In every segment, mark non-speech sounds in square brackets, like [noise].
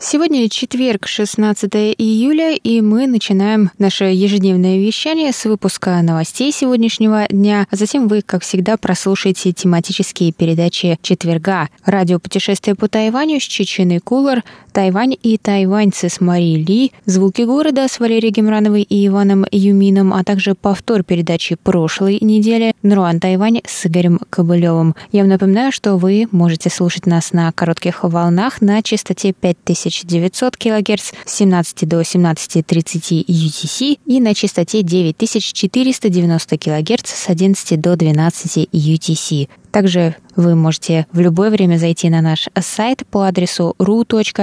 Сегодня четверг, 16 июля, и мы начинаем наше ежедневное вещание с выпуска новостей сегодняшнего дня, а затем вы, как всегда, прослушаете тематические передачи четверга. Радио «Путешествие по Тайваню» с Чеченой Кулар, Тайвань и тайваньцы с Марией Ли, «Звуки города» с Валерией Гемрановой и Иваном Юмином, а также повтор передачи прошлой недели «Нруан Тайвань» с Игорем Кобылевым. Я вам напоминаю, что вы можете слушать нас на коротких волнах на частоте 5000 900 кГц с 17 до 17.30 UTC и на частоте 9490 кГц с 11 до 12 UTC. Также вы можете в любое время зайти на наш сайт по адресу ru.rti.org.tw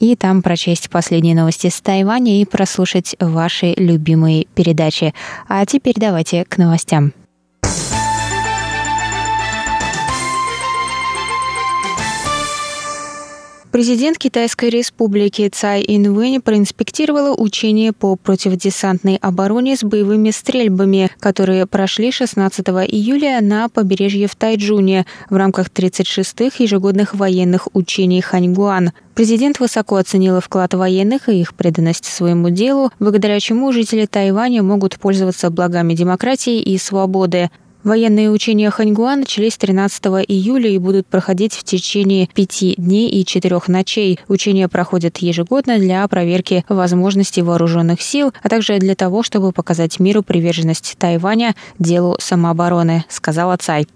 и там прочесть последние новости с Тайваня и прослушать ваши любимые передачи. А теперь давайте к новостям. Президент Китайской республики Цай Инвэнь проинспектировала учения по противодесантной обороне с боевыми стрельбами, которые прошли 16 июля на побережье в Тайджуне в рамках 36-х ежегодных военных учений Ханьгуан. Президент высоко оценила вклад военных и их преданность своему делу, благодаря чему жители Тайваня могут пользоваться благами демократии и свободы. Военные учения Ханьгуа начались 13 июля и будут проходить в течение пяти дней и четырех ночей. Учения проходят ежегодно для проверки возможностей вооруженных сил, а также для того, чтобы показать миру приверженность Тайваня делу самообороны, сказала Цай.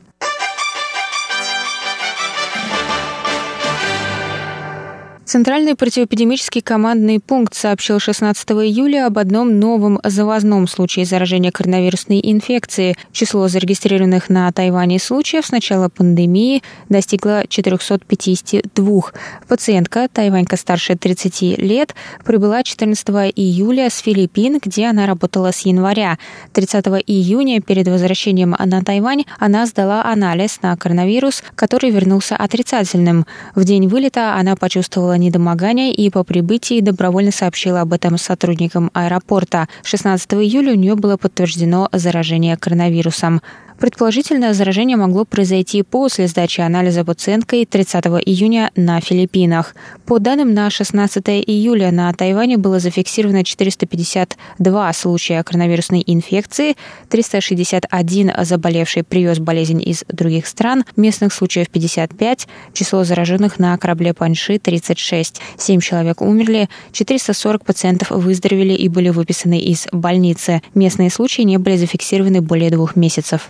Центральный противоэпидемический командный пункт сообщил 16 июля об одном новом завозном случае заражения коронавирусной инфекцией. Число зарегистрированных на Тайване случаев с начала пандемии достигло 452. Пациентка, тайванька старше 30 лет, прибыла 14 июля с Филиппин, где она работала с января. 30 июня перед возвращением на Тайвань она сдала анализ на коронавирус, который вернулся отрицательным. В день вылета она почувствовала недомогания и по прибытии добровольно сообщила об этом сотрудникам аэропорта. 16 июля у нее было подтверждено заражение коронавирусом. Предположительно, заражение могло произойти после сдачи анализа пациенткой 30 июня на Филиппинах. По данным на 16 июля на Тайване было зафиксировано 452 случая коронавирусной инфекции, 361 заболевший привез болезнь из других стран, местных случаев 55, число зараженных на корабле Панши 36, 7 человек умерли, 440 пациентов выздоровели и были выписаны из больницы. Местные случаи не были зафиксированы более двух месяцев.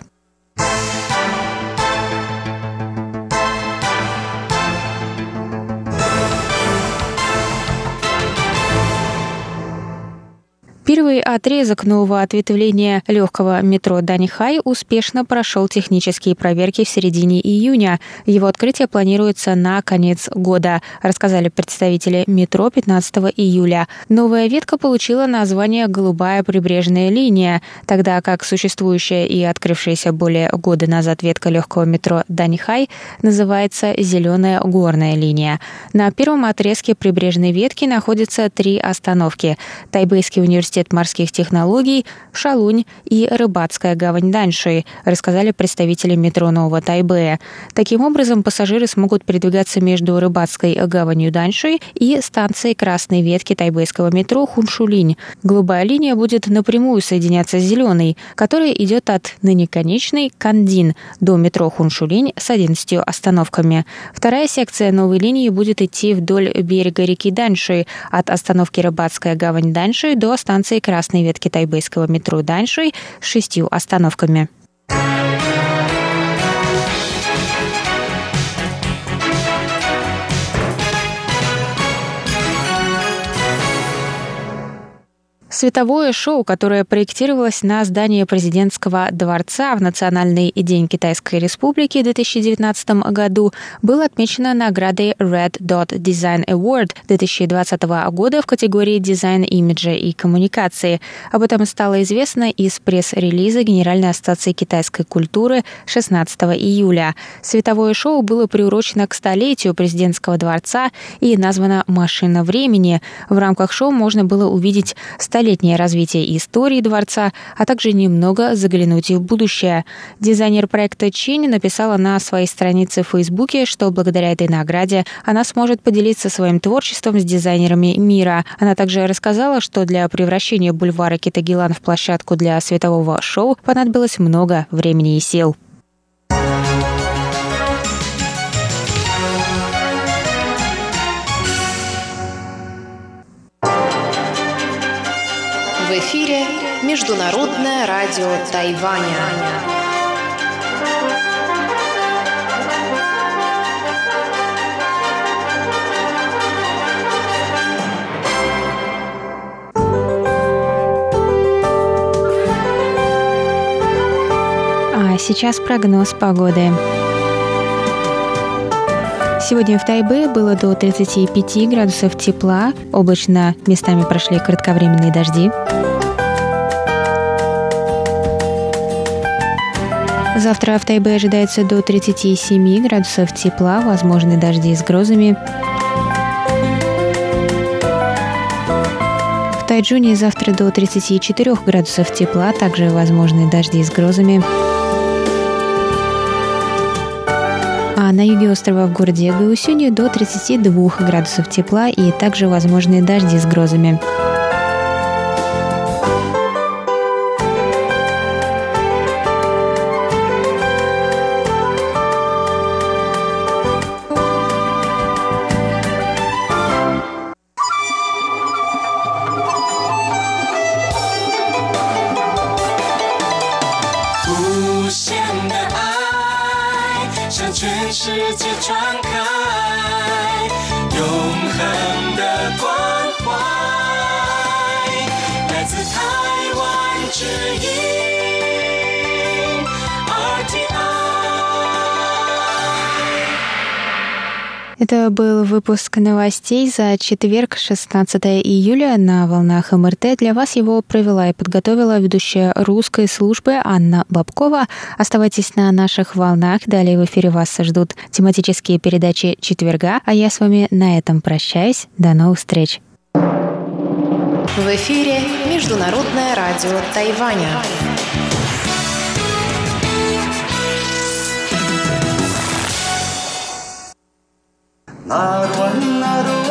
Первый отрезок нового ответвления легкого метро Данихай успешно прошел технические проверки в середине июня. Его открытие планируется на конец года, рассказали представители метро 15 июля. Новая ветка получила название «Голубая прибрежная линия», тогда как существующая и открывшаяся более года назад ветка легкого метро Данихай называется «Зеленая горная линия». На первом отрезке прибрежной ветки находятся три остановки. Тайбэйский университет университет морских технологий, Шалунь и рыбацкая гавань Даньши, рассказали представители метро Нового Тайбэя. Таким образом, пассажиры смогут передвигаться между рыбацкой гаванью Даньши и станцией красной ветки тайбэйского метро Хуншулинь. Голубая линия будет напрямую соединяться с зеленой, которая идет от ныне конечной Кандин до метро Хуншулинь с 11 остановками. Вторая секция новой линии будет идти вдоль берега реки Даньши от остановки Рыбацкая гавань Даньши до станции станции красной ветки тайбэйского метро Даньшуй с шестью остановками. Световое шоу, которое проектировалось на здании президентского дворца в Национальный день Китайской Республики в 2019 году, было отмечено наградой Red Dot Design Award 2020 года в категории дизайн имиджа и коммуникации. Об этом стало известно из пресс-релиза Генеральной ассоциации китайской культуры 16 июля. Световое шоу было приурочено к столетию президентского дворца и названо «Машина времени». В рамках шоу можно было увидеть столетие столетнее развитие истории дворца, а также немного заглянуть и в будущее. Дизайнер проекта Чинь написала на своей странице в Фейсбуке, что благодаря этой награде она сможет поделиться своим творчеством с дизайнерами мира. Она также рассказала, что для превращения бульвара Китагилан в площадку для светового шоу понадобилось много времени и сил. Эфире Международное радио Тайваня. А сейчас прогноз погоды. Сегодня в Тайбе было до 35 градусов тепла. Облачно местами прошли кратковременные дожди. Завтра в Тайбе ожидается до 37 градусов тепла, возможны дожди с грозами. В Тайджуне завтра до 34 градусов тепла, также возможны дожди с грозами. а на юге острова в городе Гаусюни до 32 градусов тепла и также возможны дожди с грозами. Это был выпуск новостей за четверг, 16 июля на волнах МРТ. Для вас его провела и подготовила ведущая русской службы Анна Бабкова. Оставайтесь на наших волнах. Далее в эфире вас ждут тематические передачи четверга. А я с вами на этом прощаюсь. До новых встреч. В эфире Международное радио Тайваня. Not one, not.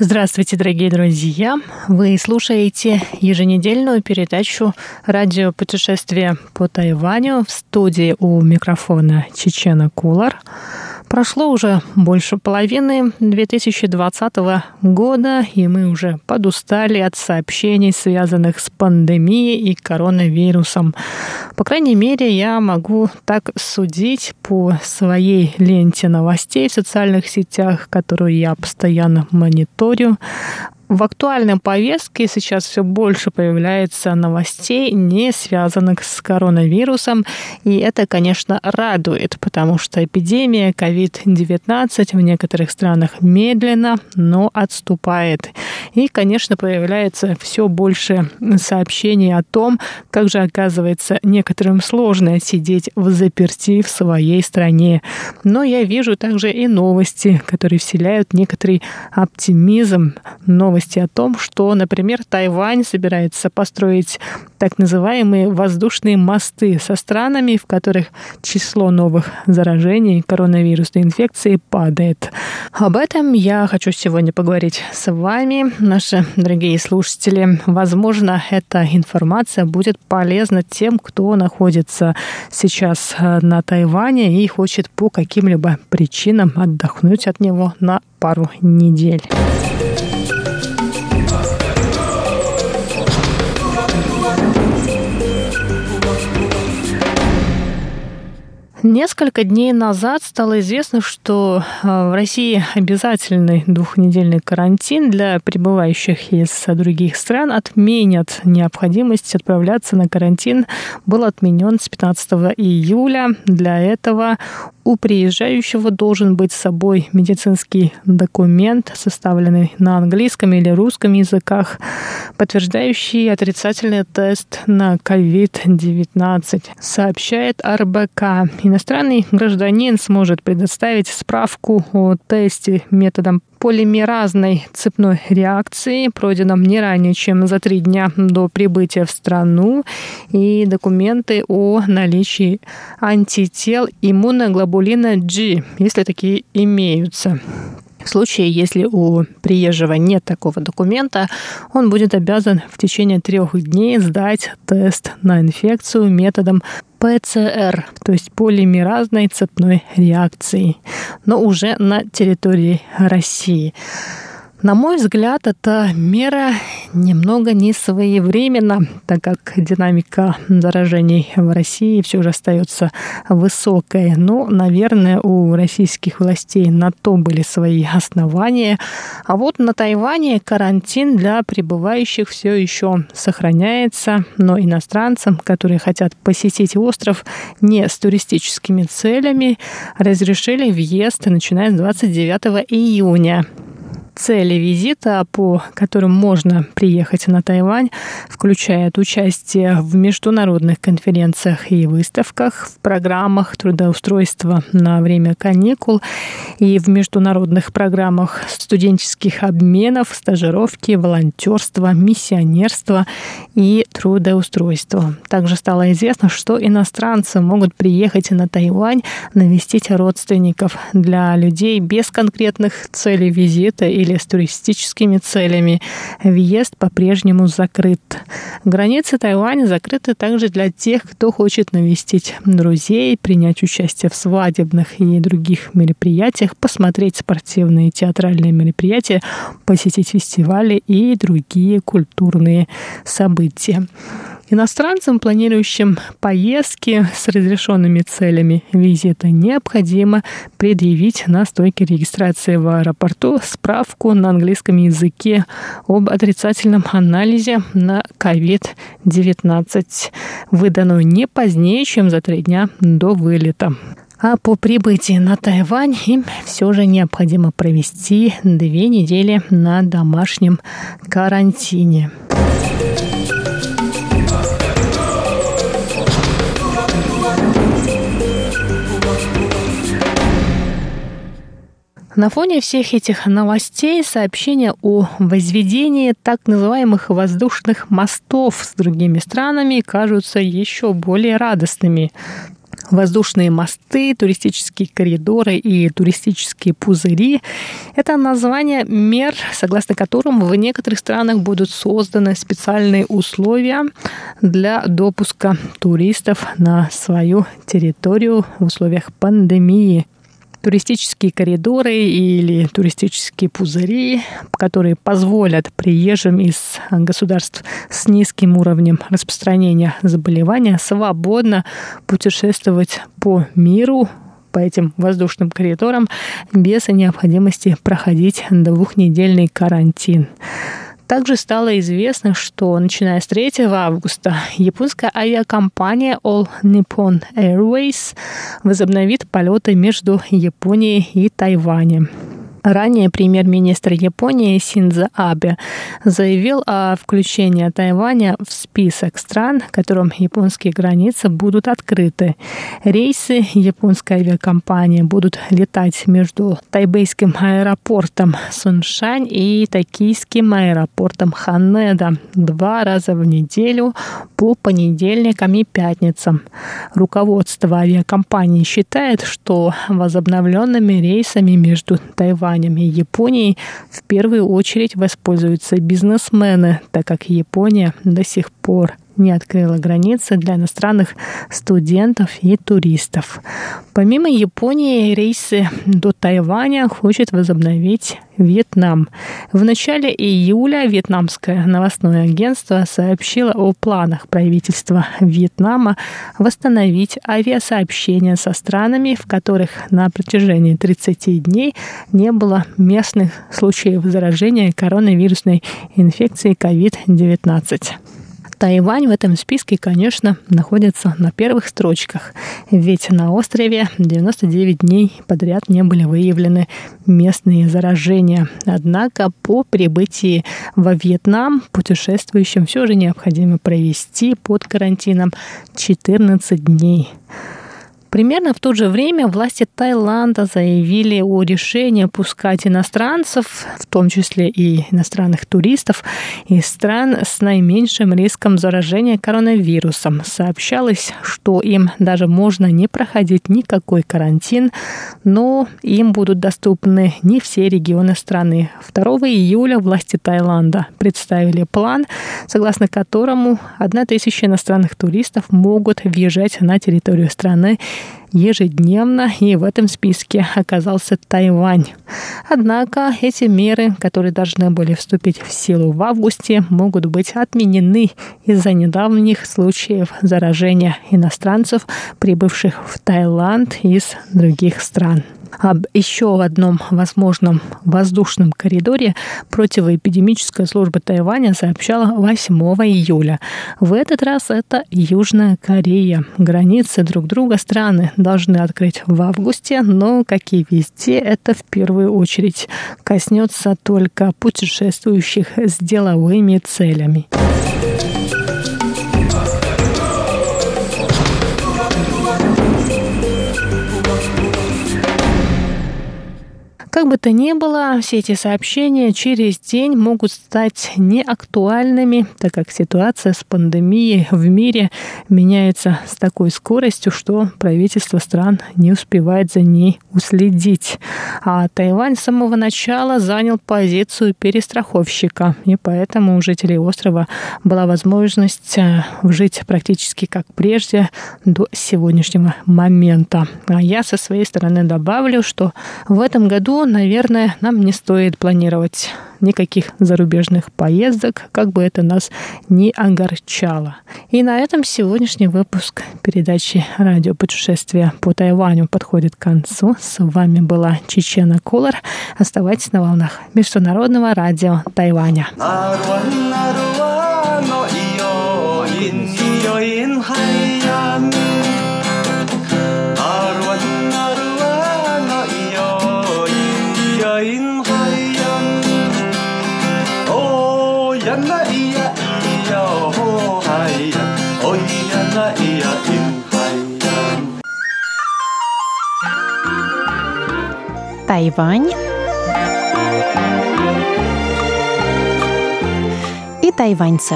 Здравствуйте, дорогие друзья! Вы слушаете еженедельную передачу радио «Путешествие по Тайваню» в студии у микрофона Чечена Кулар. Прошло уже больше половины 2020 года, и мы уже подустали от сообщений, связанных с пандемией и коронавирусом. По крайней мере, я могу так судить по своей ленте новостей в социальных сетях, которую я постоянно мониторю. В актуальной повестке сейчас все больше появляется новостей, не связанных с коронавирусом, и это, конечно, радует, потому что эпидемия COVID-19 в некоторых странах медленно, но отступает. И, конечно, появляется все больше сообщений о том, как же, оказывается, некоторым сложно сидеть в заперти в своей стране. Но я вижу также и новости, которые вселяют некоторый оптимизм. Новости новости о том, что, например, Тайвань собирается построить так называемые воздушные мосты со странами, в которых число новых заражений коронавирусной инфекцией падает. Об этом я хочу сегодня поговорить с вами, наши дорогие слушатели. Возможно, эта информация будет полезна тем, кто находится сейчас э, на Тайване и хочет по каким-либо причинам отдохнуть от него на пару недель. Несколько дней назад стало известно, что э, в России обязательный двухнедельный карантин для прибывающих из других стран отменят. Необходимость отправляться на карантин был отменен с 15 июля. Для этого у приезжающего должен быть с собой медицинский документ, составленный на английском или русском языках, подтверждающий отрицательный тест на COVID-19, сообщает РБК. Иностранный гражданин сможет предоставить справку о тесте методом полимеразной цепной реакции, пройденном не ранее, чем за три дня до прибытия в страну, и документы о наличии антител иммуноглобулина G, если такие имеются. В случае, если у приезжего нет такого документа, он будет обязан в течение трех дней сдать тест на инфекцию методом ПЦР, то есть полимеразной цепной реакции, но уже на территории России. На мой взгляд, эта мера немного не своевременна, так как динамика заражений в России все же остается высокой. Но, наверное, у российских властей на то были свои основания. А вот на Тайване карантин для прибывающих все еще сохраняется, но иностранцам, которые хотят посетить остров не с туристическими целями, разрешили въезд, начиная с 29 июня цели визита, по которым можно приехать на Тайвань, включают участие в международных конференциях и выставках, в программах трудоустройства на время каникул и в международных программах студенческих обменов, стажировки, волонтерства, миссионерства и трудоустройства. Также стало известно, что иностранцы могут приехать на Тайвань навестить родственников для людей без конкретных целей визита или или с туристическими целями. Въезд по-прежнему закрыт. Границы Тайваня закрыты также для тех, кто хочет навестить друзей, принять участие в свадебных и других мероприятиях, посмотреть спортивные и театральные мероприятия, посетить фестивали и другие культурные события. Иностранцам, планирующим поездки с разрешенными целями визита, необходимо предъявить на стойке регистрации в аэропорту справку на английском языке об отрицательном анализе на COVID-19, выданную не позднее, чем за три дня до вылета. А по прибытии на Тайвань им все же необходимо провести две недели на домашнем карантине. На фоне всех этих новостей сообщения о возведении так называемых воздушных мостов с другими странами кажутся еще более радостными. Воздушные мосты, туристические коридоры и туристические пузыри – это название мер, согласно которым в некоторых странах будут созданы специальные условия для допуска туристов на свою территорию в условиях пандемии туристические коридоры или туристические пузыри, которые позволят приезжим из государств с низким уровнем распространения заболевания свободно путешествовать по миру по этим воздушным коридорам без необходимости проходить двухнедельный карантин. Также стало известно, что начиная с 3 августа японская авиакомпания All Nippon Airways возобновит полеты между Японией и Тайванем. Ранее премьер-министр Японии Синдзо Абе заявил о включении Тайваня в список стран, которым японские границы будут открыты. Рейсы японской авиакомпании будут летать между тайбейским аэропортом Суншань и токийским аэропортом Ханеда два раза в неделю по понедельникам и пятницам. Руководство авиакомпании считает, что возобновленными рейсами между Тайванем Тайванем и Японией в первую очередь воспользуются бизнесмены, так как Япония до сих пор не открыла границы для иностранных студентов и туристов. Помимо Японии, рейсы до Тайваня хочет возобновить Вьетнам. В начале июля вьетнамское новостное агентство сообщило о планах правительства Вьетнама восстановить авиасообщения со странами, в которых на протяжении 30 дней не было местных случаев заражения коронавирусной инфекцией COVID-19. Тайвань в этом списке, конечно, находится на первых строчках, ведь на острове 99 дней подряд не были выявлены местные заражения. Однако по прибытии во Вьетнам путешествующим все же необходимо провести под карантином 14 дней. Примерно в то же время власти Таиланда заявили о решении пускать иностранцев, в том числе и иностранных туристов, из стран с наименьшим риском заражения коронавирусом. Сообщалось, что им даже можно не проходить никакой карантин, но им будут доступны не все регионы страны. 2 июля власти Таиланда представили план, согласно которому 1000 иностранных туристов могут въезжать на территорию страны ежедневно, и в этом списке оказался Тайвань. Однако эти меры, которые должны были вступить в силу в августе, могут быть отменены из-за недавних случаев заражения иностранцев, прибывших в Таиланд из других стран. Об еще одном возможном воздушном коридоре противоэпидемическая служба Тайваня сообщала 8 июля. В этот раз это Южная Корея. Границы друг друга страны должны открыть в августе, но, как и везде, это в первую очередь коснется только путешествующих с деловыми целями. Как бы то ни было, все эти сообщения через день могут стать неактуальными, так как ситуация с пандемией в мире меняется с такой скоростью, что правительство стран не успевает за ней уследить. А Тайвань с самого начала занял позицию перестраховщика, и поэтому у жителей острова была возможность э, жить практически как прежде до сегодняшнего момента. А я со своей стороны добавлю, что в этом году наверное, нам не стоит планировать никаких зарубежных поездок, как бы это нас не огорчало. И на этом сегодняшний выпуск передачи «Радио путешествия по Тайваню» подходит к концу. С вами была Чечена Кулар. Оставайтесь на волнах Международного радио Тайваня. Тайвань и тайваньцы.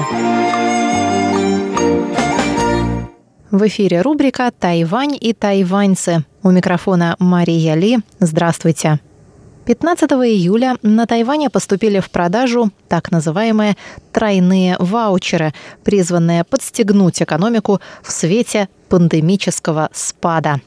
В эфире рубрика «Тайвань и тайваньцы». У микрофона Мария Ли. Здравствуйте. 15 июля на Тайване поступили в продажу так называемые тройные ваучеры, призванные подстегнуть экономику в свете пандемического спада.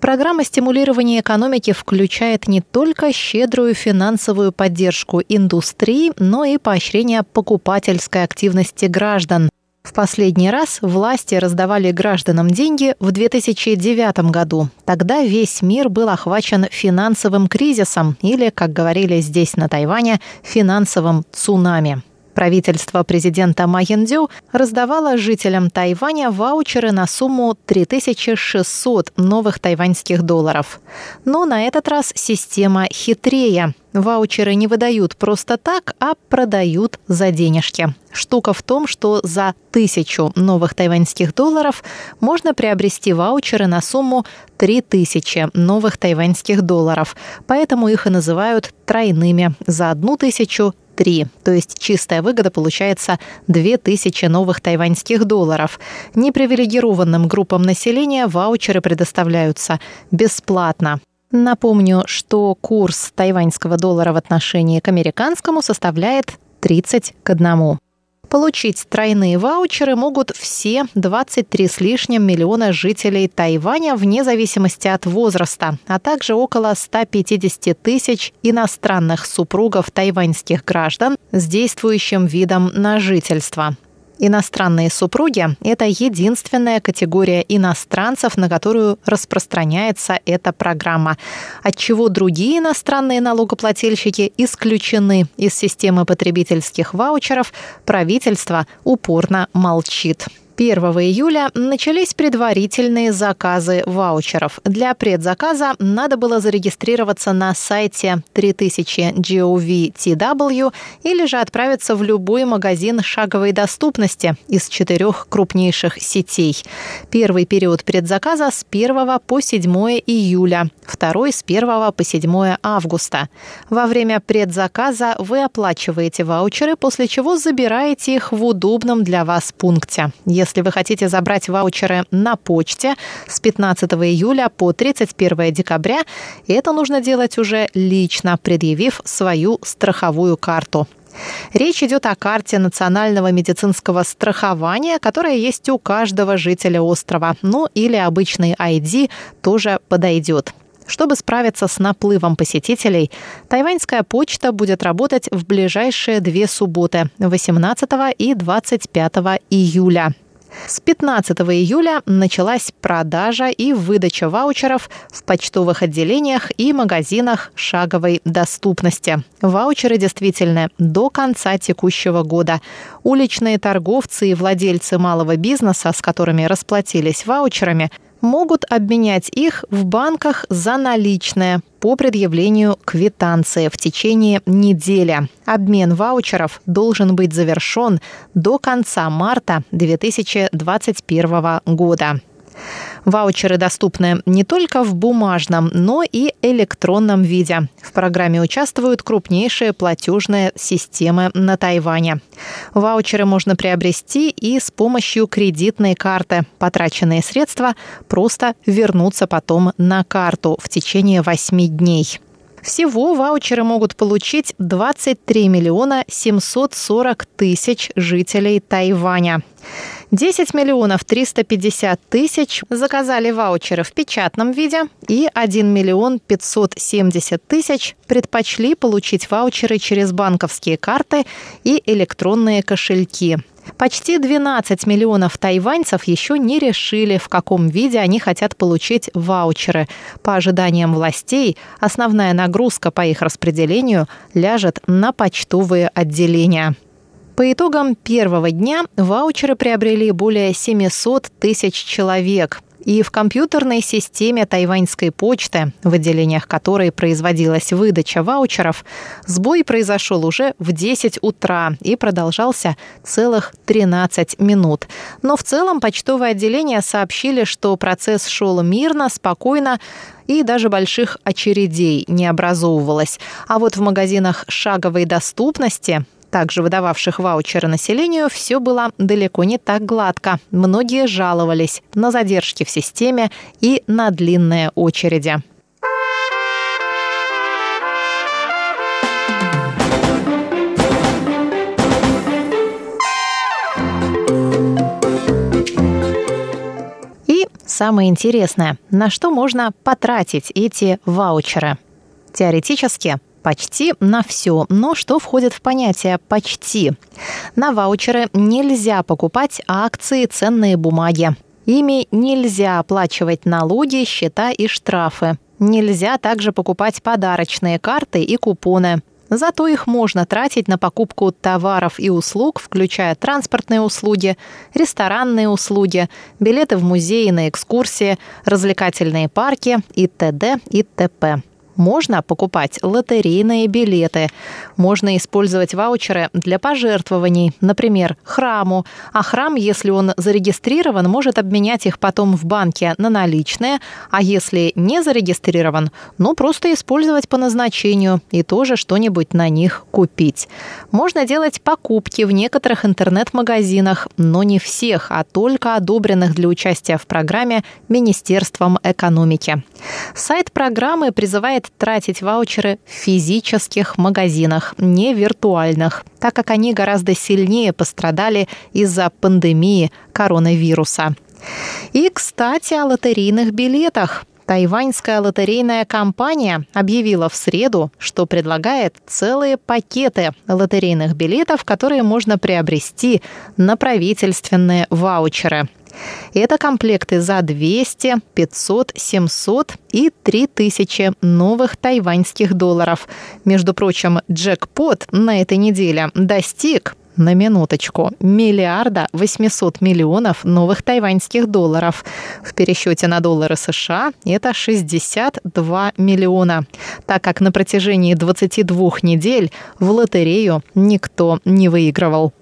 Программа стимулирования экономики включает не только щедрую финансовую поддержку индустрии, но и поощрение покупательской активности граждан. В последний раз власти раздавали гражданам деньги в 2009 году. Тогда весь мир был охвачен финансовым кризисом или, как говорили здесь на Тайване, финансовым цунами. Правительство президента Ма Яндзю раздавало жителям Тайваня ваучеры на сумму 3600 новых тайваньских долларов. Но на этот раз система хитрее. Ваучеры не выдают просто так, а продают за денежки. Штука в том, что за тысячу новых тайваньских долларов можно приобрести ваучеры на сумму 3000 новых тайваньских долларов. Поэтому их и называют тройными. За одну тысячу 3. То есть чистая выгода получается 2000 новых тайваньских долларов. Непривилегированным группам населения ваучеры предоставляются бесплатно. Напомню, что курс тайваньского доллара в отношении к американскому составляет 30 к 1. Получить тройные ваучеры могут все 23 с лишним миллиона жителей Тайваня вне зависимости от возраста, а также около 150 тысяч иностранных супругов тайваньских граждан с действующим видом на жительство. Иностранные супруги – это единственная категория иностранцев, на которую распространяется эта программа, отчего другие иностранные налогоплательщики исключены из системы потребительских ваучеров, правительство упорно молчит. 1 июля начались предварительные заказы ваучеров. Для предзаказа надо было зарегистрироваться на сайте 3000 GOV.TW или же отправиться в любой магазин шаговой доступности из четырех крупнейших сетей. Первый период предзаказа с 1 по 7 июля, второй с 1 по 7 августа. Во время предзаказа вы оплачиваете ваучеры, после чего забираете их в удобном для вас пункте. Вы хотите забрать ваучеры на почте с 15 июля по 31 декабря, это нужно делать уже лично, предъявив свою страховую карту. Речь идет о карте национального медицинского страхования, которая есть у каждого жителя острова. Ну или обычный ID тоже подойдет. Чтобы справиться с наплывом посетителей, тайваньская почта будет работать в ближайшие две субботы – 18 и 25 июля. С 15 июля началась продажа и выдача ваучеров в почтовых отделениях и магазинах шаговой доступности. Ваучеры действительно до конца текущего года. Уличные торговцы и владельцы малого бизнеса, с которыми расплатились ваучерами – могут обменять их в банках за наличные по предъявлению квитанции в течение недели. Обмен ваучеров должен быть завершен до конца марта 2021 года. Ваучеры доступны не только в бумажном, но и электронном виде. В программе участвуют крупнейшие платежные системы на Тайване. Ваучеры можно приобрести и с помощью кредитной карты. Потраченные средства просто вернутся потом на карту в течение 8 дней. Всего ваучеры могут получить 23 миллиона 740 тысяч жителей Тайваня. 10 миллионов 350 тысяч заказали ваучеры в печатном виде и 1 миллион 570 тысяч предпочли получить ваучеры через банковские карты и электронные кошельки. Почти 12 миллионов тайваньцев еще не решили, в каком виде они хотят получить ваучеры. По ожиданиям властей, основная нагрузка по их распределению ляжет на почтовые отделения. По итогам первого дня ваучеры приобрели более 700 тысяч человек. И в компьютерной системе тайваньской почты, в отделениях которой производилась выдача ваучеров, сбой произошел уже в 10 утра и продолжался целых 13 минут. Но в целом почтовые отделения сообщили, что процесс шел мирно, спокойно, и даже больших очередей не образовывалось. А вот в магазинах шаговой доступности также выдававших ваучеры населению, все было далеко не так гладко. Многие жаловались на задержки в системе и на длинные очереди. Самое интересное, на что можно потратить эти ваучеры? Теоретически почти на все. Но что входит в понятие «почти»? На ваучеры нельзя покупать акции, ценные бумаги. Ими нельзя оплачивать налоги, счета и штрафы. Нельзя также покупать подарочные карты и купоны. Зато их можно тратить на покупку товаров и услуг, включая транспортные услуги, ресторанные услуги, билеты в музеи на экскурсии, развлекательные парки и т.д. и т.п. Можно покупать лотерейные билеты. Можно использовать ваучеры для пожертвований, например, храму. А храм, если он зарегистрирован, может обменять их потом в банке на наличные, а если не зарегистрирован, ну просто использовать по назначению и тоже что-нибудь на них купить. Можно делать покупки в некоторых интернет-магазинах, но не всех, а только одобренных для участия в программе Министерством экономики. Сайт программы призывает тратить ваучеры в физических магазинах, не виртуальных, так как они гораздо сильнее пострадали из-за пандемии коронавируса. И, кстати, о лотерейных билетах. Тайваньская лотерейная компания объявила в среду, что предлагает целые пакеты лотерейных билетов, которые можно приобрести на правительственные ваучеры. Это комплекты за 200, 500, 700 и 3000 новых тайваньских долларов. Между прочим, джекпот на этой неделе достиг на минуточку, миллиарда 800 миллионов новых тайваньских долларов. В пересчете на доллары США это 62 миллиона, так как на протяжении 22 недель в лотерею никто не выигрывал.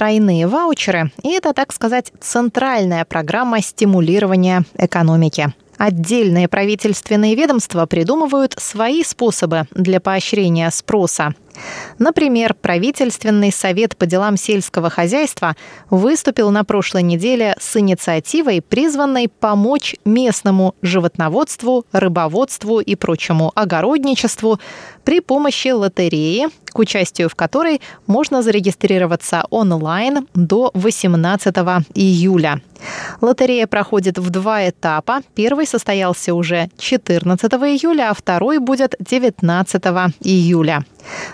Тройные ваучеры, и это, так сказать, центральная программа стимулирования экономики. Отдельные правительственные ведомства придумывают свои способы для поощрения спроса. Например, правительственный совет по делам сельского хозяйства выступил на прошлой неделе с инициативой, призванной помочь местному животноводству, рыбоводству и прочему огородничеству при помощи лотереи, к участию в которой можно зарегистрироваться онлайн до 18 июля. Лотерея проходит в два этапа. Первый состоялся уже 14 июля, а второй будет 19 июля.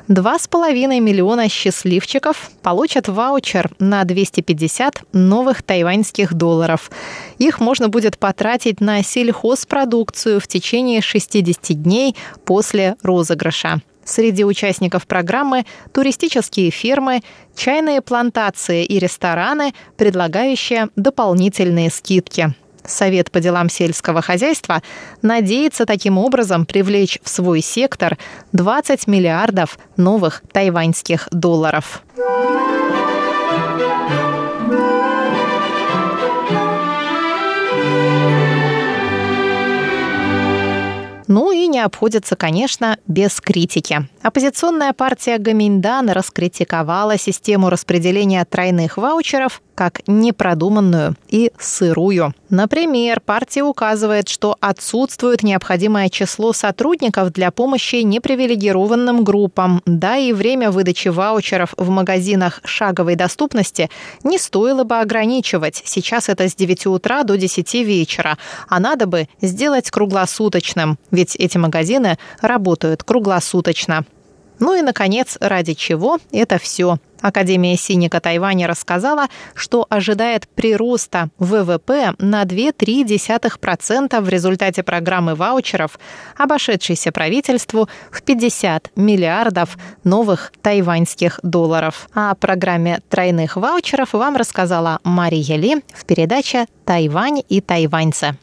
Два с половиной миллиона счастливчиков получат ваучер на 250 новых тайваньских долларов. Их можно будет потратить на сельхозпродукцию в течение 60 дней после розыгрыша. Среди участников программы туристические фирмы, чайные плантации и рестораны, предлагающие дополнительные скидки. Совет по делам сельского хозяйства надеется таким образом привлечь в свой сектор 20 миллиардов новых тайваньских долларов. Ну и не обходится, конечно, без критики. Оппозиционная партия Гаминьдан раскритиковала систему распределения тройных ваучеров как непродуманную и сырую. Например, партия указывает, что отсутствует необходимое число сотрудников для помощи непривилегированным группам. Да и время выдачи ваучеров в магазинах шаговой доступности не стоило бы ограничивать. Сейчас это с 9 утра до 10 вечера, а надо бы сделать круглосуточным, ведь эти магазины работают круглосуточно. Ну и, наконец, ради чего это все. Академия Синика Тайваня рассказала, что ожидает прироста ВВП на 2,3% в результате программы ваучеров, обошедшейся правительству в 50 миллиардов новых тайваньских долларов. О программе тройных ваучеров вам рассказала Мария Ли в передаче «Тайвань и тайваньцы».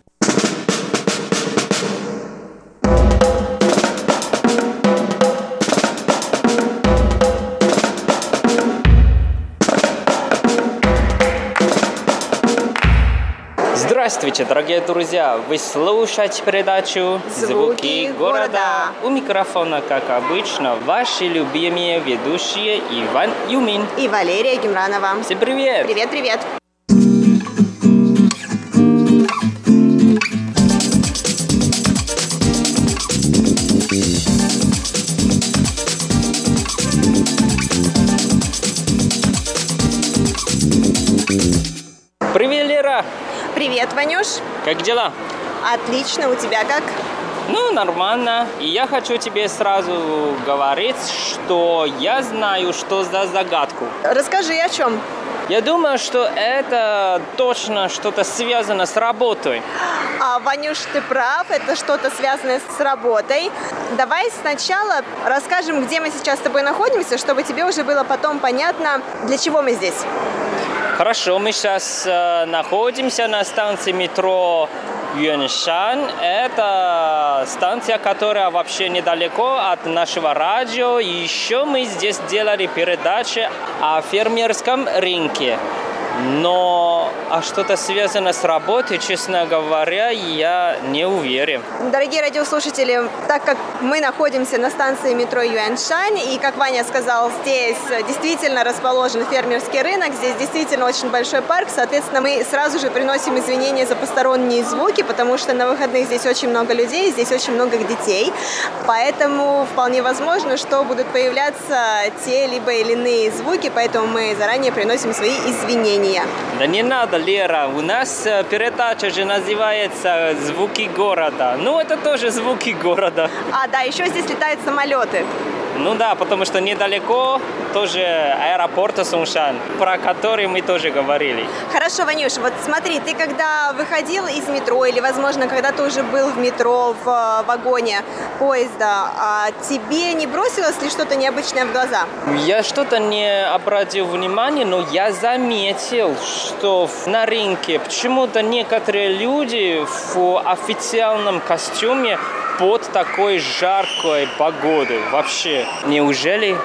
Здравствуйте, дорогие друзья! Вы слушаете передачу «Звуки города». У микрофона, как обычно, ваши любимые ведущие Иван Юмин и Валерия Гемранова. Всем привет! Привет-привет! Как дела? Отлично, у тебя как? Ну, нормально. И я хочу тебе сразу говорить, что я знаю, что за загадку. Расскажи, о чем? Я думаю, что это точно что-то связано с работой. А, Ванюш, ты прав, это что-то связанное с работой. Давай сначала расскажем, где мы сейчас с тобой находимся, чтобы тебе уже было потом понятно, для чего мы здесь. Хорошо, мы сейчас э, находимся на станции метро Юншан. Это станция, которая вообще недалеко от нашего радио. Еще мы здесь делали передачи о фермерском рынке. Но а что-то связано с работой, честно говоря, я не уверен. Дорогие радиослушатели, так как мы находимся на станции метро Юаньшань, и, как Ваня сказал, здесь действительно расположен фермерский рынок, здесь действительно очень большой парк, соответственно, мы сразу же приносим извинения за посторонние звуки, потому что на выходных здесь очень много людей, здесь очень много детей, поэтому вполне возможно, что будут появляться те либо или иные звуки, поэтому мы заранее приносим свои извинения извинения. Да не надо, Лера. У нас э, передача же называется «Звуки города». Ну, это тоже звуки города. А, да, еще здесь летают самолеты. Ну да, потому что недалеко тоже аэропорта Суншан, про который мы тоже говорили. Хорошо, Ванюш, вот смотри, ты когда выходил из метро или, возможно, когда ты уже был в метро в э, вагоне поезда, а тебе не бросилось ли что-то необычное в глаза? Я что-то не обратил внимания, но я заметил, что на рынке почему-то некоторые люди в официальном костюме под такой жаркой погодой. Вообще, неужели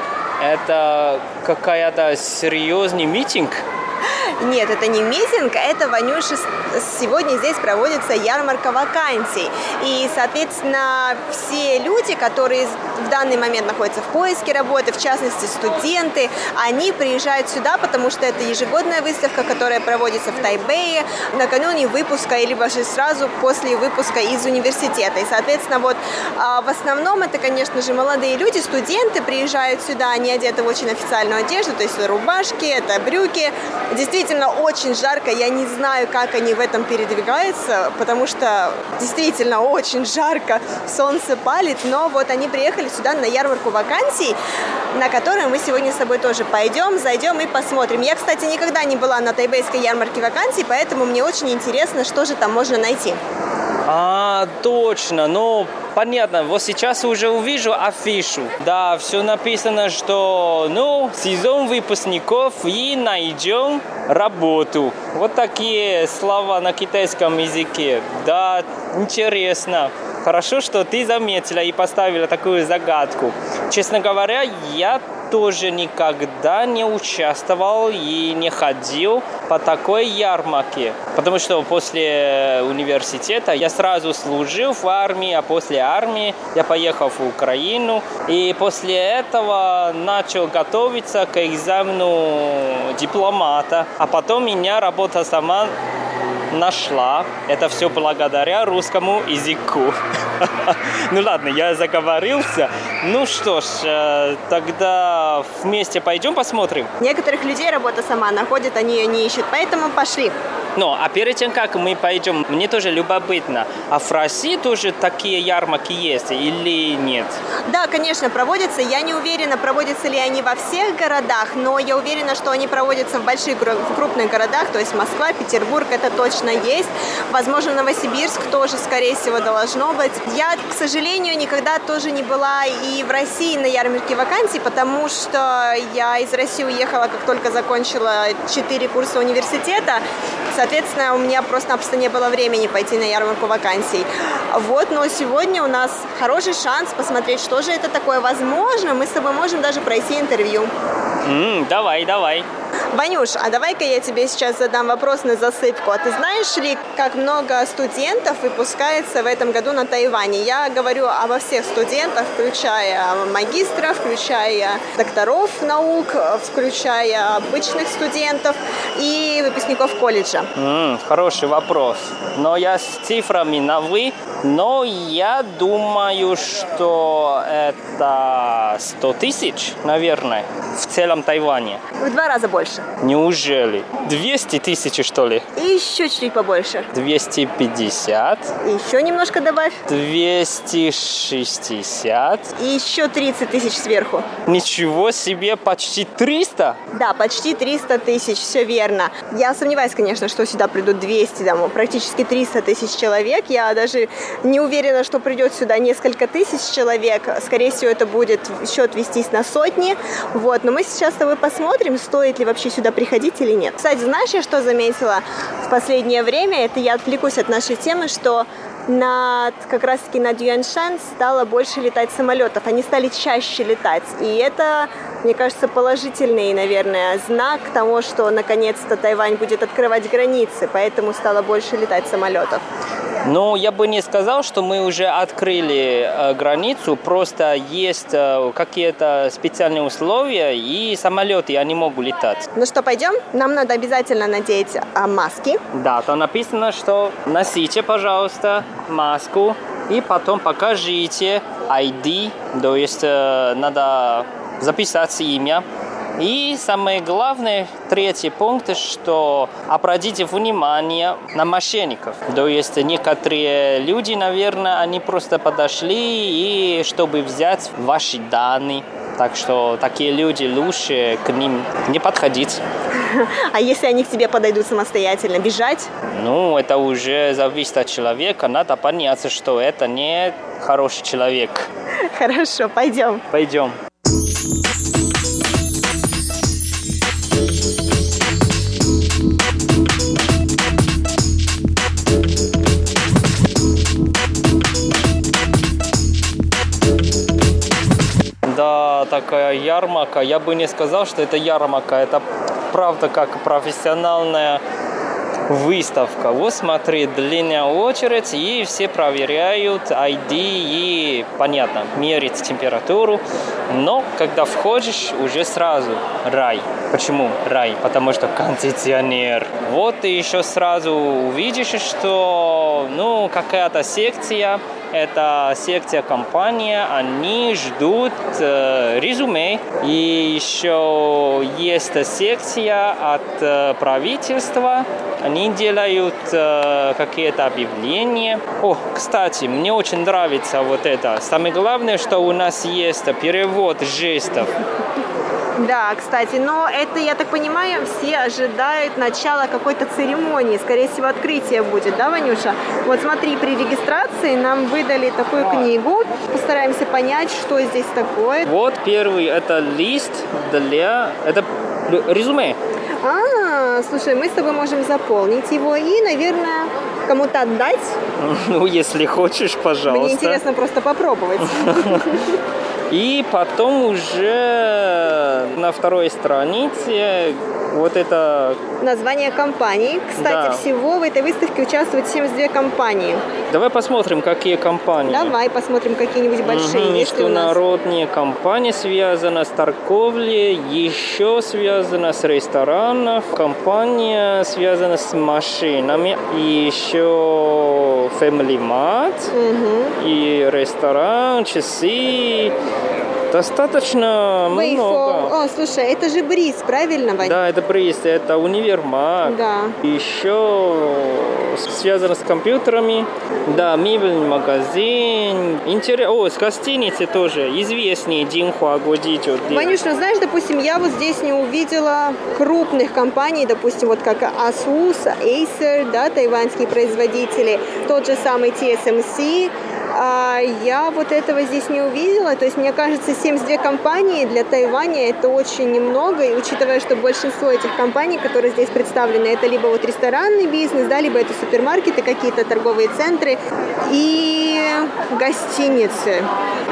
это какая-то серьезный митинг? Нет, это не митинг, это, Ванюша, сегодня здесь проводится ярмарка вакансий. И, соответственно, все люди, которые в данный момент находятся в поиске работы, в частности, студенты, они приезжают сюда, потому что это ежегодная выставка, которая проводится в Тайбэе накануне выпуска, либо же сразу после выпуска из университета. И, соответственно, вот а, в основном это, конечно же, молодые люди, студенты приезжают сюда, они одеты в очень официальную одежду, то есть рубашки, это брюки. Действительно, действительно очень жарко. Я не знаю, как они в этом передвигаются, потому что действительно очень жарко. Солнце палит, но вот они приехали сюда на ярмарку вакансий, на которую мы сегодня с тобой тоже пойдем, зайдем и посмотрим. Я, кстати, никогда не была на тайбейской ярмарке вакансий, поэтому мне очень интересно, что же там можно найти. А, точно. Ну, понятно. Вот сейчас уже увижу афишу. Да, все написано, что, ну, сезон выпускников и найдем работу. Вот такие слова на китайском языке. Да, интересно. Хорошо, что ты заметила и поставила такую загадку. Честно говоря, я тоже никогда не участвовал и не ходил по такой ярмарке. Потому что после университета я сразу служил в армии, а после армии я поехал в Украину. И после этого начал готовиться к экзамену дипломата. А потом меня работа сама нашла. Это все благодаря русскому языку. [laughs] Ну ладно, я заговорился. Ну что ж, э, тогда вместе пойдем посмотрим. Некоторых людей работа сама находит, они ее не ищут, поэтому пошли. Ну, а перед тем, как мы пойдем, мне тоже любопытно, а в России тоже такие ярмарки есть или нет? Да, конечно, проводятся. Я не уверена, проводятся ли они во всех городах, но я уверена, что они проводятся в больших, в крупных городах, то есть Москва, Петербург, это точно есть. Возможно, Новосибирск тоже, скорее всего, должно быть. Я, к сожалению, никогда тоже не была и в России на ярмарке вакансий, потому что я из России уехала, как только закончила 4 курса университета. Соответственно, у меня просто-напросто не было времени пойти на ярмарку вакансий. Вот, но сегодня у нас хороший шанс посмотреть, что же это такое. Возможно, мы с тобой можем даже пройти интервью. Mm, давай, давай. Ванюш, а давай-ка я тебе сейчас задам вопрос на засыпку. А ты знаешь ли, как много студентов выпускается в этом году на Тайване? Я говорю обо всех студентах, включая магистров, включая докторов наук, включая обычных студентов и выпускников колледжа. Mm, хороший вопрос. Но я с цифрами на «вы», но я думаю, что это 100 тысяч, наверное, в целом Тайване. В два раза больше. Больше. Неужели? 200 тысяч, что ли? И еще чуть-чуть побольше. 250. И еще немножко добавь. 260. И еще 30 тысяч сверху. Ничего себе, почти 300? Да, почти 300 тысяч, все верно. Я сомневаюсь, конечно, что сюда придут 200, там, практически 300 тысяч человек. Я даже не уверена, что придет сюда несколько тысяч человек. Скорее всего, это будет счет вестись на сотни. Вот. Но мы сейчас с тобой посмотрим, стоит ли вообще сюда приходить или нет. Кстати, знаешь, я что заметила в последнее время? Это я отвлекусь от нашей темы, что над, как раз-таки над Юаньшань стало больше летать самолетов. Они стали чаще летать. И это, мне кажется, положительный, наверное, знак того, что наконец-то Тайвань будет открывать границы, поэтому стало больше летать самолетов. Ну, я бы не сказал, что мы уже открыли э, границу, просто есть э, какие-то специальные условия, и самолеты, они могут летать. Ну что, пойдем? Нам надо обязательно надеть э, маски. Да, там написано, что носите, пожалуйста, маску, и потом покажите ID, то есть э, надо записать имя, и самое главное, третий пункт, что обратите внимание на мошенников. То есть некоторые люди, наверное, они просто подошли, и чтобы взять ваши данные, так что такие люди лучше к ним не подходить. [laughs] А если они к тебе подойдут самостоятельно, бежать? Ну, это уже зависит от человека. Надо понять, что это не хороший человек. [laughs] Хорошо, пойдем. Пойдем. Да, такая ярмарка. Я бы не сказал, что это ярмарка. Это правда как профессиональная выставка. Вот смотри, длинная очередь, и все проверяют ID и, понятно, мерить температуру. Но когда входишь, уже сразу рай. Почему рай? Потому что кондиционер. Вот ты еще сразу увидишь, что ну, какая-то секция это секция компания, они ждут э, резюме. И еще есть секция от э, правительства, они делают э, какие-то объявления. О, кстати, мне очень нравится вот это. Самое главное, что у нас есть перевод жестов. Да, кстати, но это, я так понимаю, все ожидают начала какой-то церемонии, скорее всего, открытие будет, да, Ванюша? Вот смотри, при регистрации нам выдали такую книгу, постараемся понять, что здесь такое. Вот первый, это лист для, это резюме. А, слушай, мы с тобой можем заполнить его и, наверное, кому-то отдать. [laughs] Ну, если хочешь, пожалуйста. Мне интересно просто попробовать. [laughs] И потом уже на второй странице вот это... Название компании. Кстати, Да. всего в этой выставке участвуют 72 компании. Давай посмотрим, какие компании. Давай посмотрим какие-нибудь большие. Мгм, Есть ли у нас? Международные компании связаны с торговлей, еще связана с ресторанов, компания связана с машинами, и еще Family Mart, Мгм. и ресторан, часы. Достаточно много. О, слушай, это же Бриз, правильно, Вань? Да, это Бриз, это универмаг. Да. Еще связано с компьютерами. Да, мебельный магазин. Интерес... О, с гостиницей тоже. Известный Динхуа Годичо. Ванюш, ну знаешь, допустим, я вот здесь не увидела крупных компаний, допустим, вот как Asus, Acer, да, тайваньские производители, тот же самый TSMC, а я вот этого здесь не увидела. То есть, мне кажется, 72 компании для Тайваня это очень немного. И учитывая, что большинство этих компаний, которые здесь представлены, это либо вот ресторанный бизнес, да, либо это супермаркеты, какие-то торговые центры и гостиницы.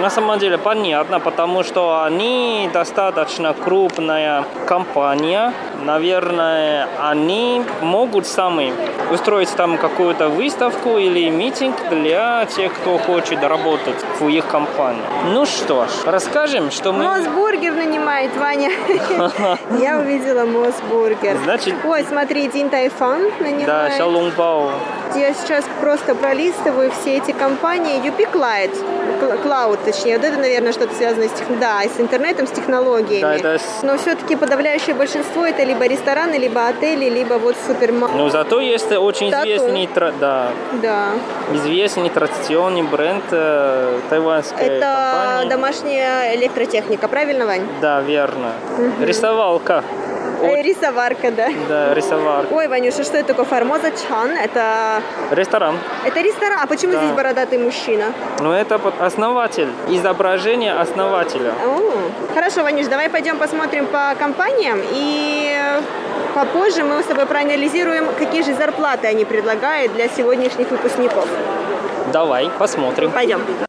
На самом деле понятно, потому что они достаточно крупная компания. Наверное, они могут сами устроить там какую-то выставку или митинг для тех, кто хочет работать в их компании. Ну что ж, расскажем, что мы... Мосбургер нанимает, Ваня. [laughs] Я увидела Мосбургер. Значит- Ой, смотри, Дин Тайфан Да, нанимает. Шалунбао. Я сейчас просто пролистываю все эти компании. Light, Cloud, точнее. Вот это, наверное, что-то связано с, тех- да, с интернетом, с технологиями. Да, это Но все-таки подавляющее большинство это либо рестораны, либо отели, либо вот супермаркет. Но зато есть очень Тату. известный, да, Да. известный традиционный бренд э, тайваньской Это компании. домашняя электротехника, правильно, Вань? Да, верно. Рисовалка. Э, Рисоварка, да. Да, рисовалка. Ой, Ванюша, что это такое? Формоза Чан. Это, Ресторан. это ресторан. А почему Да. здесь бородатый мужчина? Ну, это основатель. Изображение основателя. О, Хорошо, Ванюш, давай пойдем посмотрим по компаниям и попозже мы с тобой проанализируем, какие же зарплаты они предлагают для сегодняшних выпускников. Давай, посмотрим. Пойдем.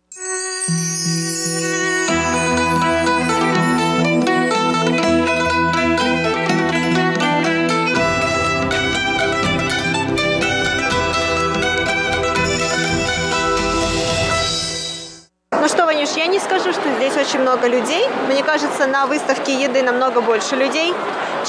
Много людей. Мне кажется, на выставке еды намного больше людей,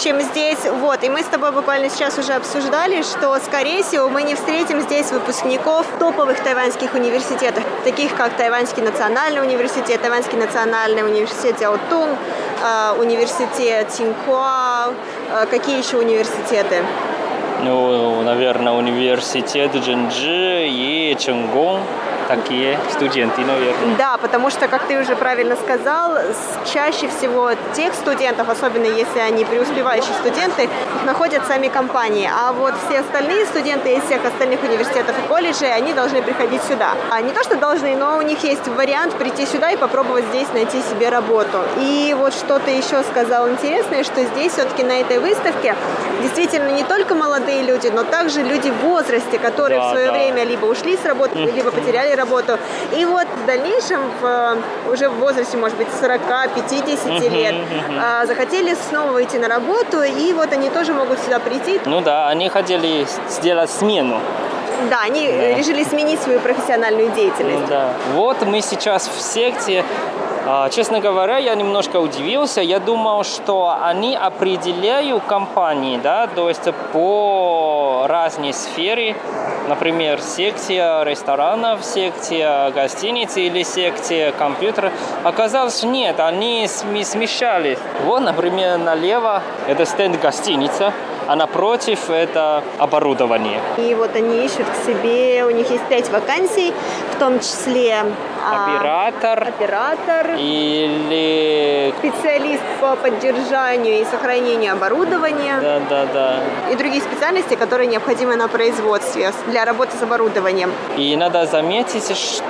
чем здесь. Вот, и мы с тобой буквально сейчас уже обсуждали, что, скорее всего, мы не встретим здесь выпускников топовых тайваньских университетов, таких как Тайваньский национальный университет, Тайваньский национальный университет Яотун, э, университет Тинхуа, э, какие еще университеты? Ну, наверное, университет Джинджи и Чонгон. Такие студенты, наверное. Да, потому что, как ты уже правильно сказал, чаще всего тех студентов, особенно если они преуспевающие студенты, их находят сами компании. А вот все остальные студенты из всех остальных университетов и колледжей, они должны приходить сюда. А не то, что должны, но у них есть вариант прийти сюда и попробовать здесь найти себе работу. И вот что ты еще сказал интересное, что здесь все-таки на этой выставке действительно не только молодые люди, но также люди в возрасте, которые Да, в свое да. время либо ушли с работы, либо потеряли работу. И вот в дальнейшем, в, э, уже в возрасте, может быть, 40-50 лет, а, захотели снова выйти на работу, и вот они тоже могут сюда прийти. Ну да, они хотели сделать смену. Да, они э, решили сменить свою профессиональную деятельность. Ну да. Вот мы сейчас в секте. А, Честно говоря, я немножко удивился. Я думал, что они определяют компании, да, то есть по разной сфере. Например, секция ресторанов, секция гостиницы или секция компьютера. Оказалось, нет, они сме- смешали. Вот, например, налево это стенд гостиница, а напротив это оборудование. И вот они ищут к себе, у них есть пять вакансий, в том числе а, Оператор оператор, или специалист по поддержанию и сохранению оборудования. да, да, да. и другие специальности, которые необходимы на производстве для работы с оборудованием. И надо заметить, что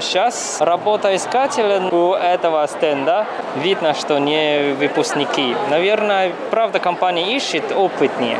сейчас работа искателя у этого стенда видно, что не выпускники. Наверное, правда, компания ищет опытнее.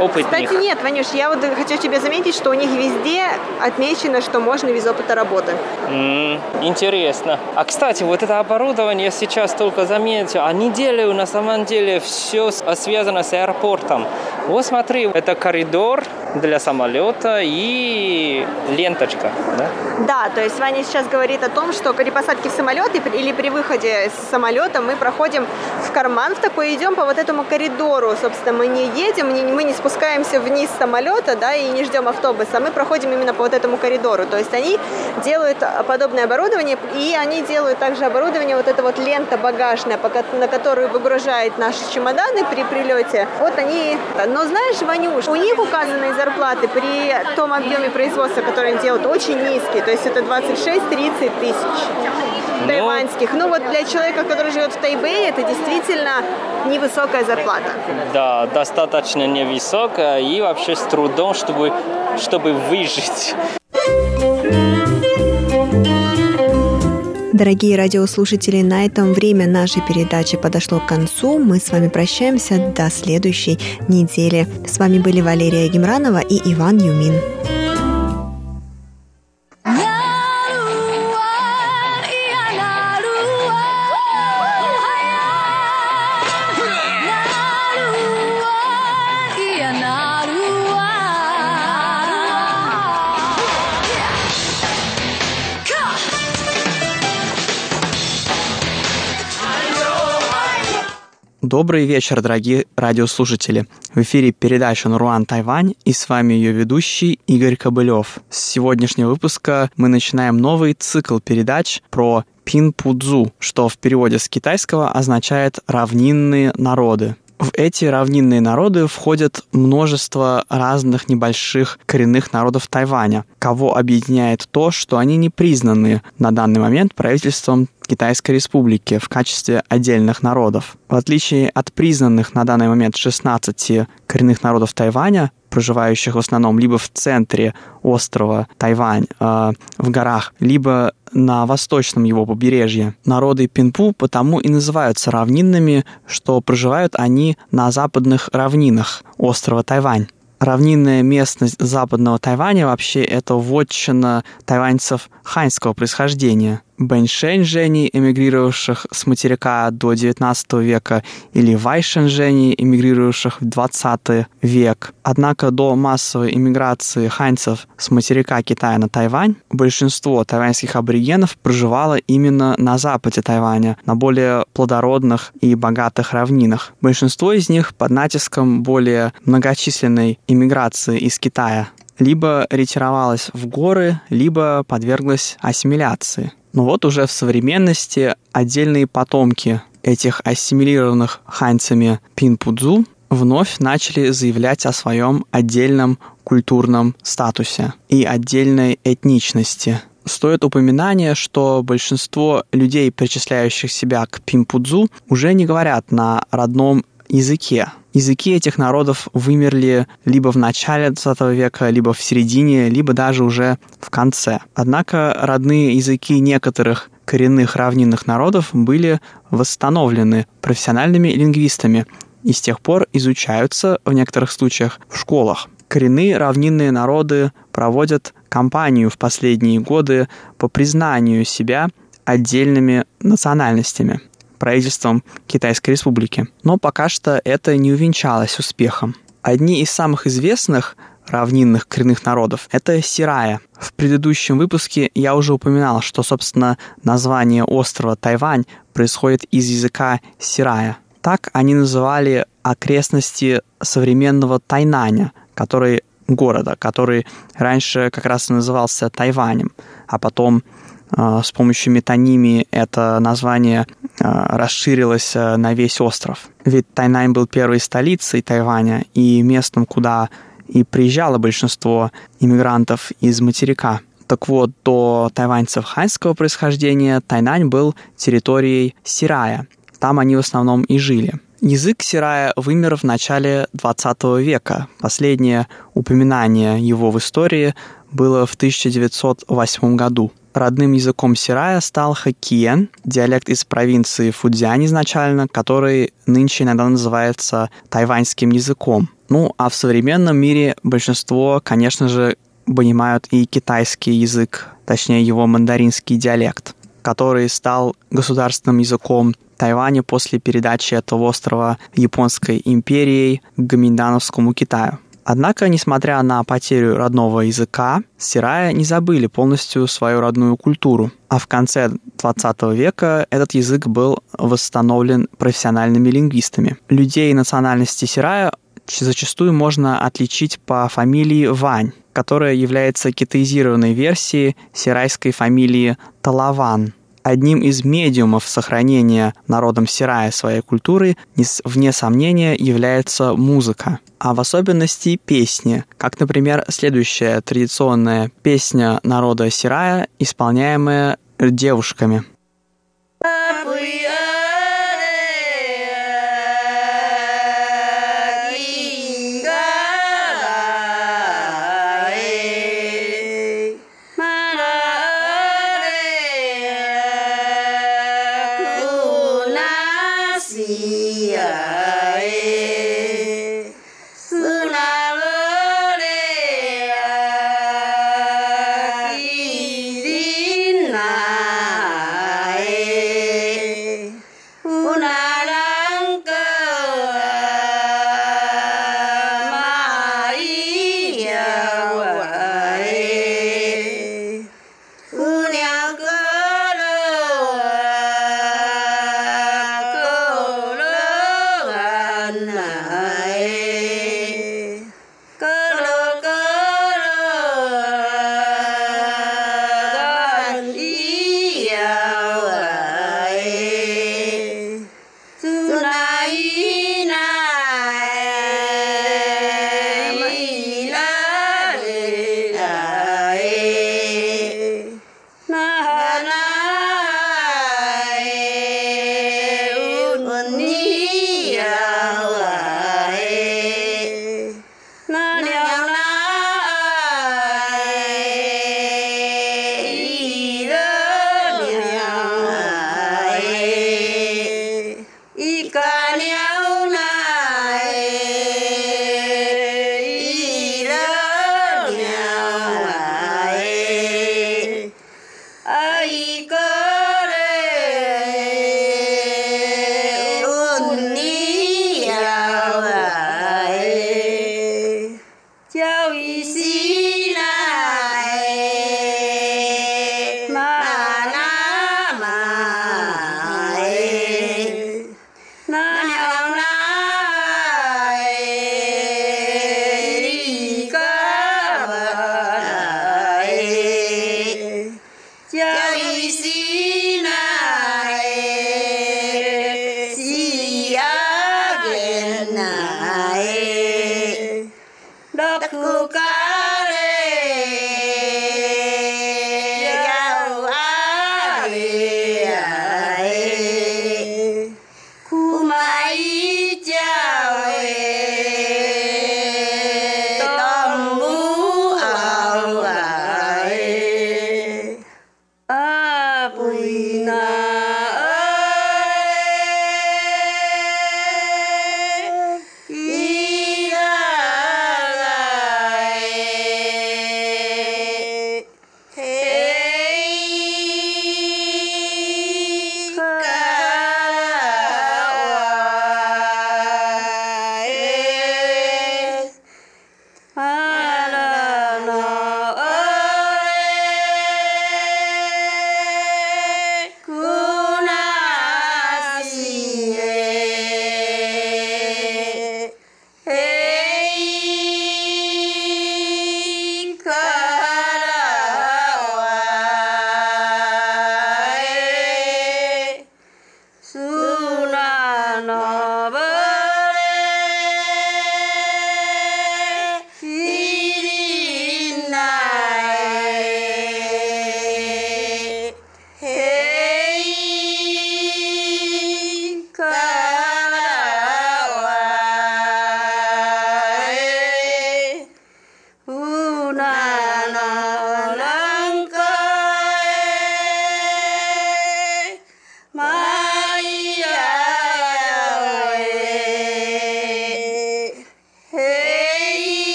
Опытных. Кстати, нет, Ванюш, я вот хочу тебе заметить, что у них везде отмечено, что можно без опыта работы. М, Интересно. А кстати, вот это оборудование я сейчас только заметил. Они делают на самом деле все связано с аэропортом. Вот смотри, это коридор для самолета и ленточка. Да? Да, то есть Ваня сейчас говорит о том, что при посадке в самолет или при выходе с самолета мы проходим в карман в такой, идем по вот этому коридору. Собственно, мы не едем, не- мы не спускаемся вниз самолета, да, и не ждем автобуса, мы проходим именно по вот этому коридору. То есть они делают а, подобное оборудование, и они делают также оборудование, вот эта вот лента багажная, на которую выгружают наши чемоданы при прилете. Вот они... Но знаешь, Ванюш, у них указанные зарплаты при том объеме производства, который они делают, очень низкие. То есть это 26-30 тысяч тайваньских. Ну вот для человека, который живет в Тайбэе, это действительно невысокая зарплата. Да, достаточно невысокая и вообще с трудом, чтобы, чтобы выжить. Дорогие радиослушатели, на этом время нашей передачи подошло к концу. Мы с вами прощаемся до следующей недели. С вами были Валерия Гемранова и Иван Юмин. Добрый вечер, дорогие радиослушатели. В эфире передача «Наруан Тайвань» и с вами ее ведущий Игорь Кобылев. С сегодняшнего выпуска мы начинаем новый цикл передач про Пинпудзу, что в переводе с китайского означает «равнинные народы». В эти равнинные народы входят множество разных небольших коренных народов Тайваня, кого объединяет то, что они не признаны на данный момент правительством Китайской Республики в качестве отдельных народов. В отличие от признанных на данный момент 16 коренных народов Тайваня, проживающих в основном либо в центре острова Тайвань, э, в горах, либо на восточном его побережье. Народы Пинпу потому и называются равнинными, что проживают они на западных равнинах острова Тайвань. Равнинная местность западного Тайваня вообще это вотчина тайваньцев ханьского происхождения. Бэньшэнь-жени, эмигрировавших с материка до XIX века, или Вайшэн-жени, эмигрировавших в XX век. Однако до массовой эмиграции ханьцев с материка Китая на Тайвань большинство тайваньских аборигенов проживало именно на западе Тайваня, на более плодородных и богатых равнинах. Большинство из них под натиском более многочисленной иммиграции из Китая либо ретировалась в горы, либо подверглась ассимиляции. Но вот уже в современности отдельные потомки этих ассимилированных ханьцами Пинпудзу вновь начали заявлять о своем отдельном культурном статусе и отдельной этничности. Стоит упоминание, что большинство людей, причисляющих себя к Пимпудзу, уже не говорят на родном языке. Языки этих народов вымерли либо в начале 20 века, либо в середине, либо даже уже в конце. Однако родные языки некоторых коренных равнинных народов были восстановлены профессиональными лингвистами и с тех пор изучаются в некоторых случаях в школах. Коренные равнинные народы проводят кампанию в последние годы по признанию себя отдельными национальностями правительством Китайской Республики. Но пока что это не увенчалось успехом. Одни из самых известных равнинных коренных народов – это Сирая. В предыдущем выпуске я уже упоминал, что, собственно, название острова Тайвань происходит из языка Сирая. Так они называли окрестности современного Тайнаня, который города, который раньше как раз и назывался Тайванем, а потом с помощью метонимии это название а, расширилось а, на весь остров. Ведь Тайнань был первой столицей Тайваня и местом, куда и приезжало большинство иммигрантов из материка. Так вот, до тайваньцев ханьского происхождения Тайнань был территорией Сирая. Там они в основном и жили. Язык Сирая вымер в начале 20 века. Последнее упоминание его в истории было в 1908 году. Родным языком Сирая стал хоккиен, диалект из провинции Фудзянь изначально, который нынче иногда называется тайваньским языком. Ну, а в современном мире большинство, конечно же, понимают и китайский язык, точнее его мандаринский диалект, который стал государственным языком Тайваня после передачи этого острова Японской империей к Гаминдановскому Китаю. Однако, несмотря на потерю родного языка, Сирая не забыли полностью свою родную культуру. А в конце 20 века этот язык был восстановлен профессиональными лингвистами. Людей национальности Сирая зачастую можно отличить по фамилии Вань, которая является китаизированной версией сирайской фамилии Талаван – одним из медиумов сохранения народом Сирая своей культуры, вне сомнения, является музыка, а в особенности песни, как, например, следующая традиционная песня народа Сирая, исполняемая девушками.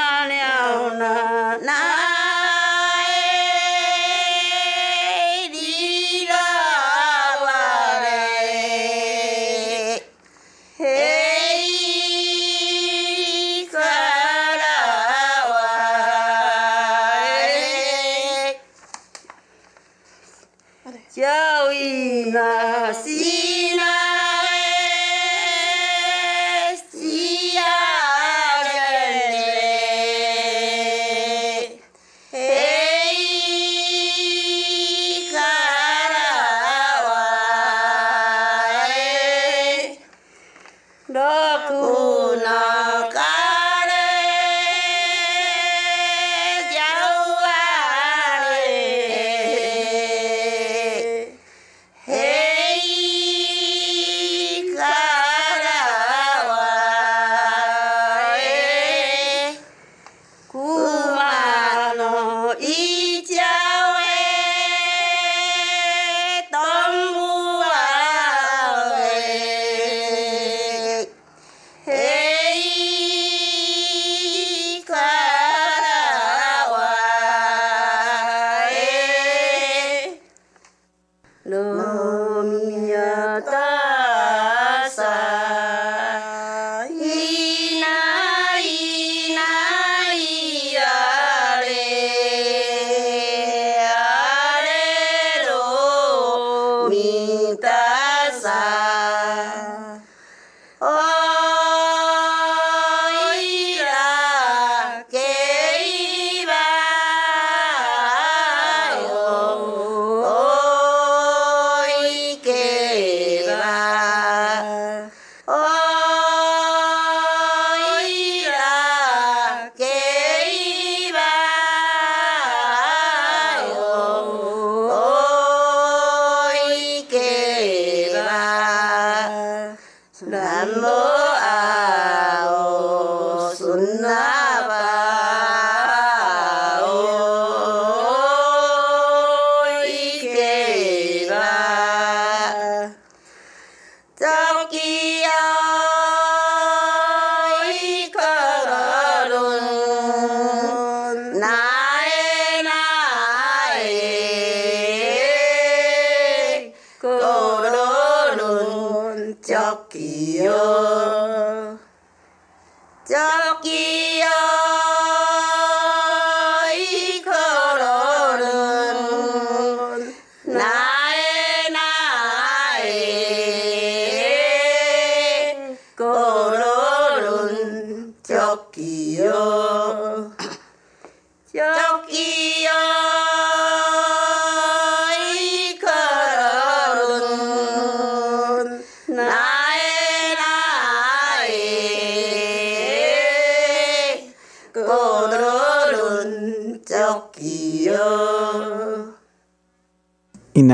了呢。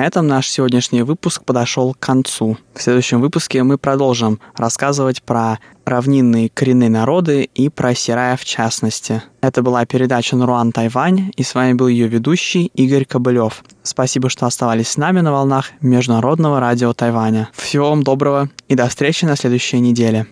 На этом наш сегодняшний выпуск подошел к концу. В следующем выпуске мы продолжим рассказывать про равнинные коренные народы и про Сирая в частности. Это была передача «Наруан Тайвань», и с вами был ее ведущий Игорь Кобылев. Спасибо, что оставались с нами на волнах Международного радио Тайваня. Всего вам доброго и до встречи на следующей неделе.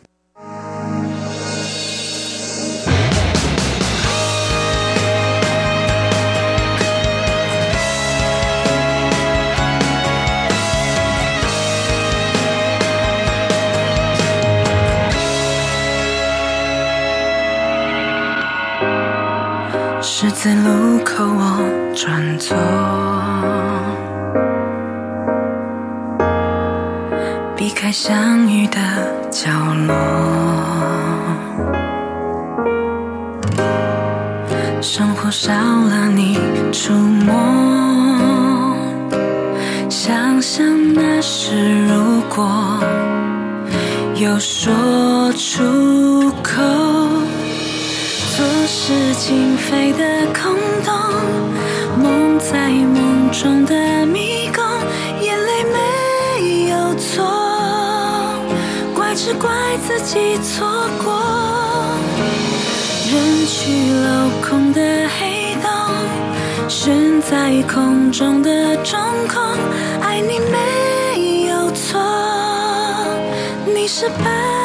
少了你触摸，想想那时如果有说出口。是情非的空洞，梦在梦中的迷宫，眼泪没有错，怪只怪自己错过。人去楼空的，悬在空中的中空，爱你没有错，你是白。